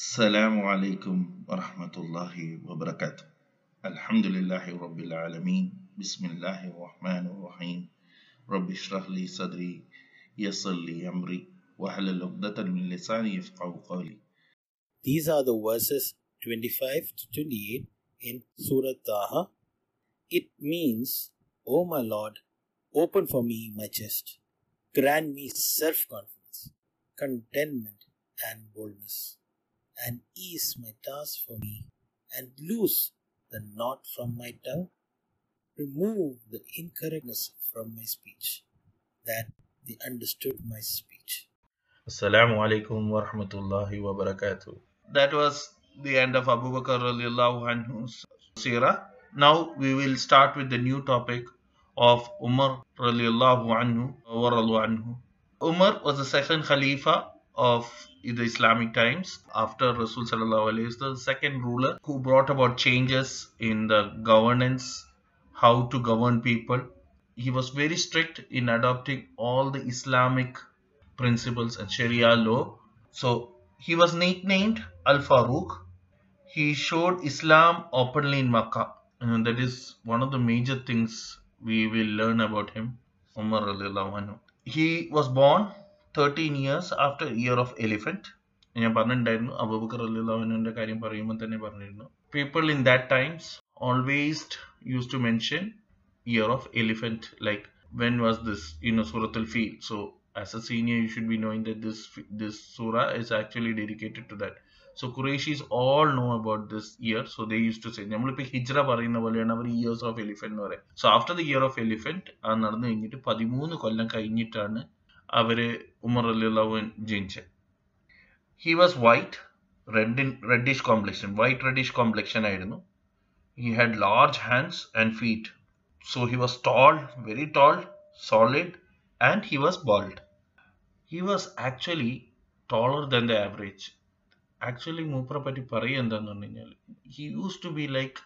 السلام عليكم ورحمة الله وبركاته الحمد لله رب العالمين بسم الله الرحمن الرحيم رب اشرح لي صدري يسر لي أمري واحلل عقدة من لساني يفقه قولي These are the verses 25 to 28 in Surah Taha. It means, O my Lord, open for me my chest, grant me self confidence, contentment, and boldness, and ease my task for me, and loose the knot from my tongue. Remove the incorrectness from my speech, that they understood my speech. Assalamu alaikum wa rahmatullahi wa barakatuh. That was the end of Abu Bakr anhu's seerah. Now we will start with the new topic of Umar radiallahu anhu anhu. Umar was the second Khalifa of the Islamic times after Rasul wasallam, the second ruler who brought about changes in the governance, how to govern people. He was very strict in adopting all the Islamic principles and Sharia law. So he was nicknamed Al Farouk. He showed Islam openly in Makkah. And that is one of the major things we will learn about him. Umar. He was born 13 years after year of elephant ഞാൻ പറഞ്ഞിട്ടുണ്ടായിരുന്നു Abu Bakr അല്ലാഹുവിന്റെ കാര്യം പറയുമ്പോൾ തന്നെ പറഞ്ഞിരുന്നു. People in that times always use to mention year of elephant like when was this in സൂറത്തിൽ feel so as a senior you should be knowing that this this surah is actually dedicated to that. All know about this year so they used to say നമ്മളിപ്പോൾ ഹിജ്ര പറയുന്ന പോലെയാണ് അവർ years of elephant എന്ന് പറയുന്നത്. So after the year of elephant അത് നടന്നു കഴിഞ്ഞിട്ട് പതിമൂന്ന് കൊല്ലം കഴിഞ്ഞിട്ടാണ് അവര് ഉമർ അലിള്ളവൻ ജനിച്ചത് he was white red in reddish complexion white reddish complexion ആയിരുന്നു he had large hands and feet so he was tall very tall solid and he was bald. He was actually taller than the average. Actually മൂപ്പറെ പറ്റി പറയുക എന്താന്ന് പറഞ്ഞു കഴിഞ്ഞാൽ he use to be like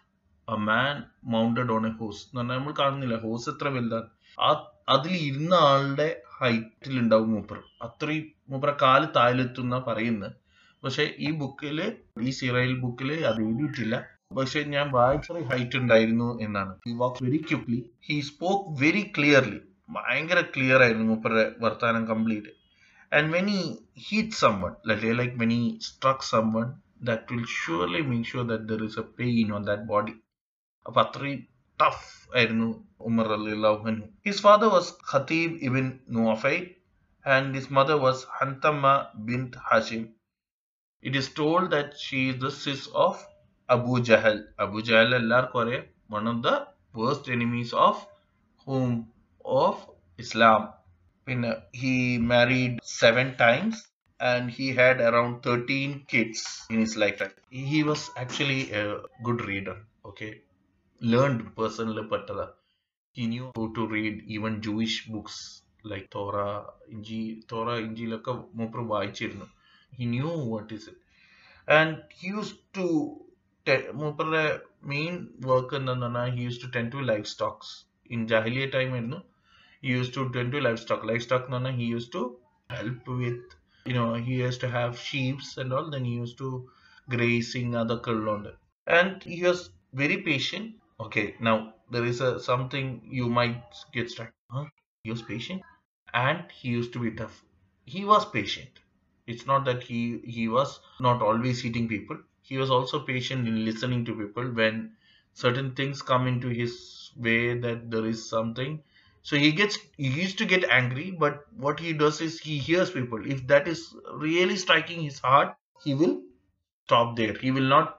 a man mounted on a horse എന്ന് പറഞ്ഞാൽ നമ്മൾ കാണുന്നില്ല ഹോസ് എത്ര വലുതാണ് ആ അതിൽ ഇരുന്ന ആളുടെ ഹൈറ്റിൽ ഉണ്ടാവും മൂപ്പർ. അത്രയും മൂപ്പറെ കാൽ താഴെത്തുന്ന പറയുന്നത് പക്ഷെ ഈ ബുക്കിൽ ഈ സിറയിൽ ബുക്കിൽ അത് എഴുതിയിട്ടില്ല. പക്ഷെ ഞാൻ വായിച്ചറി ഹൈറ്റ് ഉണ്ടായിരുന്നു എന്നാണ്. He walk very quickly he spoke very clearly ഭയങ്കര ക്ലിയർ ആയിരുന്നു മൂപ്പരുടെ വർത്താനം complete and when hit hit someone like when struck struck someone that will surely make sure that there is a pain on that body അപ്പൊ അത്രയും tough Ibn Umar anhu. His father was Khattab ibn Nuafay and his mother was Hantama bint Hashim. It is told that she is the sis of Abu Jahl. Abu Jahl al one of the worst enemies of whom? Of Islam. He married seven times and he had around 13 kids in his lifetime. He was actually a good reader. Okay, Learned personally, but uh, he knew how to read even Jewish books like Torah, Inji, Torah, Injilaka, Mopra വായിച്ചിരുന്നു. He knew what is it. And he used to, മൂപ്പറുടെ main work എന്താന്ന് പറഞ്ഞാൽ he used to tend to livestock. In Jahiliya time ആയിരുന്നു he used to tend to livestock. Livestock, no, he used to help with, you know, he used to have sheep and all. Then he used to grazing other kulond. And he was very patient. Okay, now there is a something you might get stuck. Huh? He was patient, and he used to be tough. He was patient. It's not that he he was not always hitting people. He was also patient in listening to people when certain things come into his way that there is something so he gets he used to get angry but what he does is he hears people if that is really striking his heart he will stop there he will not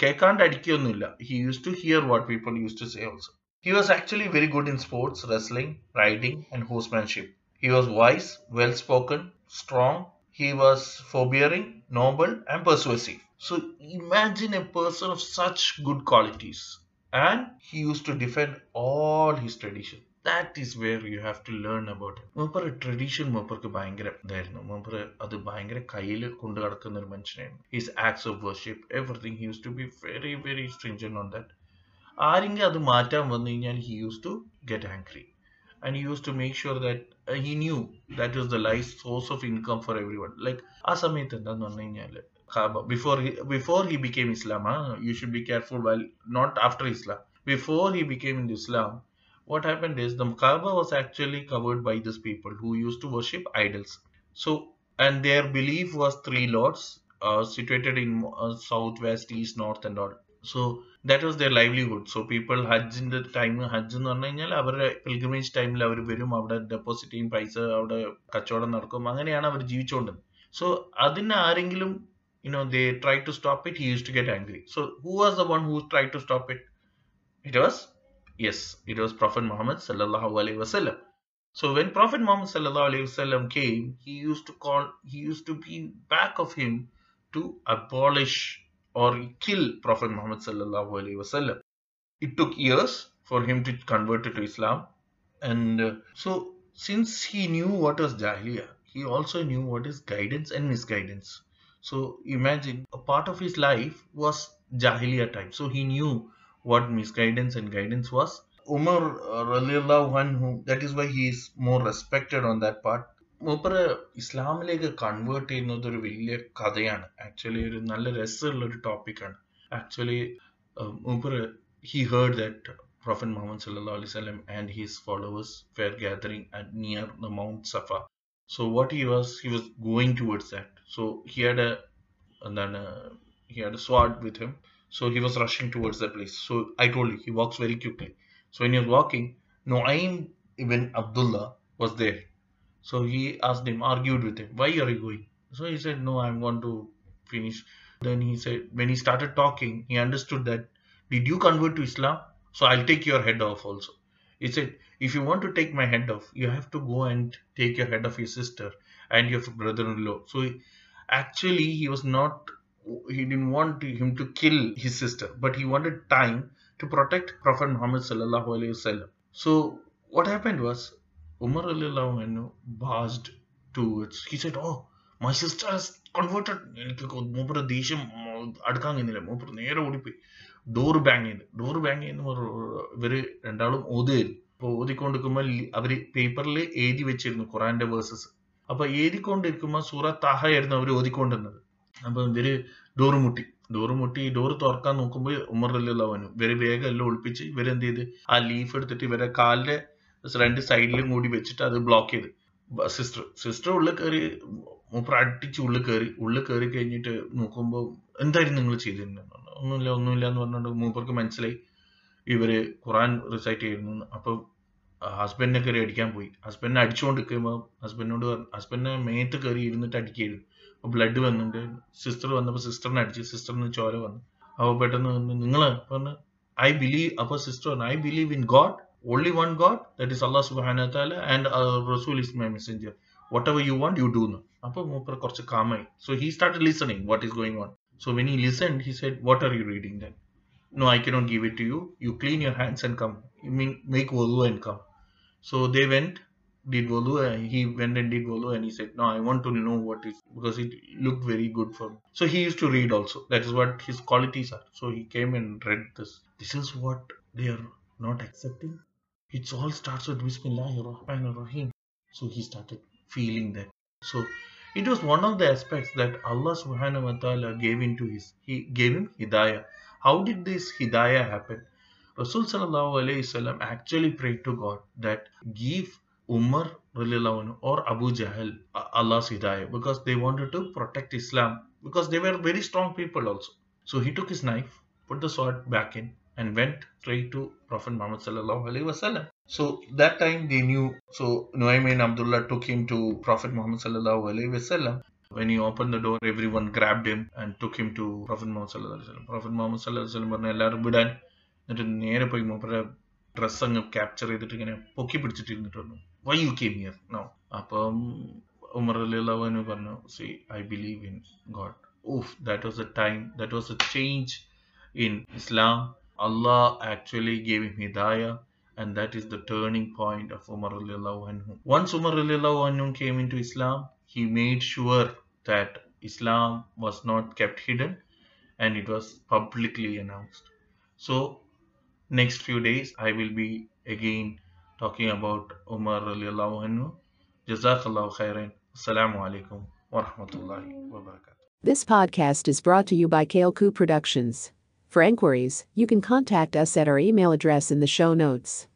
കേൾക്കാണ്ട് അടിക്കൊന്നുമില്ല he used to hear what people used to say also he was actually very good in sports wrestling riding and horsemanship he was wise well spoken strong he was forbearing noble and persuasive so imagine a person of such good qualities and he used to defend all his tradition That is where you have to learn about മൂപ്പർ tradition മൂപ്പർക്ക് ഭയങ്കര ഇതായിരുന്നു. മൂപ്പർ അത് ഭയങ്കര കയ്യിൽ കൊണ്ടു കടക്കുന്ന ഒരു മനുഷ്യനായിരുന്നു. His acts of worship everything use to be very very stringent on that ആരെങ്കിലും അത് മാറ്റാൻ വന്നു കഴിഞ്ഞാൽ he use to get angry and use to make sure that he knew that knew the life source of income for every one like ആ സമയത്ത് എന്താന്ന് പറഞ്ഞു കഴിഞ്ഞാൽ before before he became Islam you should be careful well not after Islam before he became in Islam what happened is the Kaaba was actually covered by these people who used to worship idols. So, and their belief was three lords uh, situated in uh, south, west, east, north, and all. So that was their livelihood. So people ഹജ്ജിന്റെ time ഹജ്ജ് എന്ന് പറഞ്ഞു കഴിഞ്ഞാൽ അവരുടെ pilgrimage ടൈമിൽ അവർ വരും അവിടെ deposit ചെയ്യും പൈസ അവിടെ കച്ചവടം നടക്കും അങ്ങനെയാണ് അവർ ജീവിച്ചുകൊണ്ടത് സോ അതിന് ആരെങ്കിലും you know they try to stop it he use to get angry so who was the one who try to stop it it was yes it was prophet muhammad sallallahu alaihi wasallam. So when prophet muhammad sallallahu alaihi wasallam came he used to call he used to be back of him to abolish or kill prophet muhammad sallallahu alaihi wasallam. It took years for him to convert to islam. And uh, so since he knew what was jahiliyyah he also knew what is guidance and misguidance. So imagine a part of his life was jahiliyyah time. So he knew what misguidance and guidance was. Umar uh, radiallahu anhu, that is why he is more respected on that part. മൂപ്പർ ഇസ്ലാമിലേക്ക് convert ചെയ്യുന്നത് ഒരു വലിയ കഥയാണ് actually ഒരു നല്ല രസമുള്ള ഒരു ടോപ്പിക്കാണ് ആക്ച്വലി മൂപ്പർ he heard that Prophet Muhammad sallallahu alaihi wasallam and his followers were gathering at near the Mount Safa. So what he was, he was going towards that. So he had a, and then uh, he had a sword with him. so he was rushing towards that place. So I told you, he walks very quickly. So when he was walking, Nu'aym ibn Abdullah was there. So he asked him, argued with him, why are you going? So he said, no, I'm going to finish. Then he said, when he started talking, he understood that, did you convert to Islam? So I'll take your head off also. He said, if you want to take my head off, you have to go and take your head off your sister and your brother-in-law. So actually, he was not he didn't want him to kill his sister, but he wanted time to protect Prophet Muhammad sallallahu alaihi wasallam. So what happened was Umar anhu barged towards. He said, "Oh, my sister has converted." എനിക്ക് മൂപ്പര് ദേഷ്യം അടുക്കാൻ കഴിയുന്നില്ല മൂപ്പര് നേരെ ഓടിപ്പോയി door bang ചെയ്ത് door bang ചെയ്യുന്ന ഇവർ രണ്ടാളും ഓതുകയായിരുന്നു അപ്പോൾ ഓതിക്കൊണ്ടിരിക്കുമ്പോൾ അവർ പേപ്പറിൽ എഴുതി വെച്ചിരുന്നു ഖുറാന്റെ വേഴ്സസ് അപ്പോൾ എഴുതിക്കൊണ്ടിരിക്കുമ്പോൾ സൂറ താഹയായിരുന്നു അവർ ഓതിക്കൊണ്ടിരുന്നത് അപ്പൊ ഇവർ ഡോറ് മുട്ടി. ഡോറ് മുട്ടി ഡോറ് തുറക്കാൻ നോക്കുമ്പോൾ ഉമർ അല്ലാവനും ഇവർ വേഗം എല്ലാം ഒളിപ്പിച്ച് ഇവരെന്ത് ചെയ്ത്? ആ ലീഫ് എടുത്തിട്ട് ഇവരെ കാലിന്റെ രണ്ട് സൈഡിലും കൂടി വെച്ചിട്ട് അത് ബ്ലോക്ക് ചെയ്ത്. സിസ്റ്റർ സിസ്റ്റർ ഉള്ളിൽ കയറി മൂപ്പർ അടിച്ച് ഉള്ളിൽ കയറി. ഉള്ളിൽ കയറി കഴിഞ്ഞിട്ട് നോക്കുമ്പോൾ എന്തായിരുന്നു നിങ്ങൾ ചെയ്തിരുന്നത് ഒന്നുമില്ല ഒന്നുമില്ല എന്ന് പറഞ്ഞുകൊണ്ട് മൂപ്പർക്ക് മനസ്സിലായി. ഇവർ ഖുറാൻ റിസൈറ്റ് ചെയ്യുന്നു അപ്പൊ ഹസ്ബൻഡിനെ കയറി അടിക്കാൻ പോയി. ഹസ്ബൻഡിനെ അടിച്ചുകൊണ്ട് നിൽക്കുമ്പോൾ ഹസ്ബൻഡിനോട് ഹസ്ബൻഡിനെ മേത്ത് കയറി ഇരുന്നിട്ട് അടിക്കായിരുന്നു അപ്പൊ ബ്ലഡ് വന്നിട്ട് സിസ്റ്റർ വന്നപ്പോൾ സിസ്റ്ററിനെ അടിച്ച് സിസ്റ്ററിന് ചോര വന്നു. അപ്പൊ പെട്ടെന്ന് നിങ്ങൾ പറഞ്ഞു ഐ ബിലീവ് അപ്പൊ സിസ്റ്റർ പറഞ്ഞു I believe in God only one God that is Allah സുബാന ആൻഡ് റസൂൽ is my messenger whatever you want you do എന്ന് അപ്പൊ മൂപ്പർ കുറച്ച് കാമായി so he start listening what is going on so when he listen he said what are you reading then no I cannot give it to you you clean your hands and come you mean make wudu and come so they went did wudu and he went and did wudu and he said no i want to know what is because it looked very good for me. So he used to read also. That is what his qualities are. So he came and read this. This is what they are not accepting. It all starts with bismillahir rahmanir rahim so he started feeling that. So it was one of the aspects that allah subhanahu wa ta'ala gave into his he gave him hidayah. How did this hidayah happen? Rasul actually prayed to god that give umar radiallahu anhu or abu jahl allah's hidayah because they wanted to protect islam because they were very strong people also so he took his knife put the sword back in and went straight to prophet muhammad sallallahu alaihi wasallam so that time they knew so nuaym and abdullah took him to prophet muhammad sallallahu alaihi wasallam when he opened the door, everyone grabbed him and took him to Prophet Muhammad sallallahu alaihi wasallam. Prophet Muhammad sallallahu alaihi wasallam പറഞ്ഞ എല്ലാവരും വിടാൻ എന്നിട്ട് നേരെ പോയി മൂപ്പരെ dress അങ്ങ് capture ചെയ്തിട്ട് ഇങ്ങനെ പൊക്കി പിടിച്ചിട്ട് ഇരുന്നിട്ട് വന്നു why you came here no അപ്പം ഉമർ അലിള്ളവന് പറഞ്ഞു C I believe in God of that was A time that was A change in Islam Allah actually gave him hidayah and that is the turning point of Umar radiallahu anhu. Once Umar radiallahu anhu came into Islam, he made sure that Islam was not kept hidden and it was publicly announced. So next few days I will be again talking about Umar radiallahu anhu. Jazakallahu khairan. Assalamu alaikum wa rahmatullahi wa barakatuh. This podcast is brought to you by Kaleku Productions. For inquiries, you can contact us at our email address in the show notes.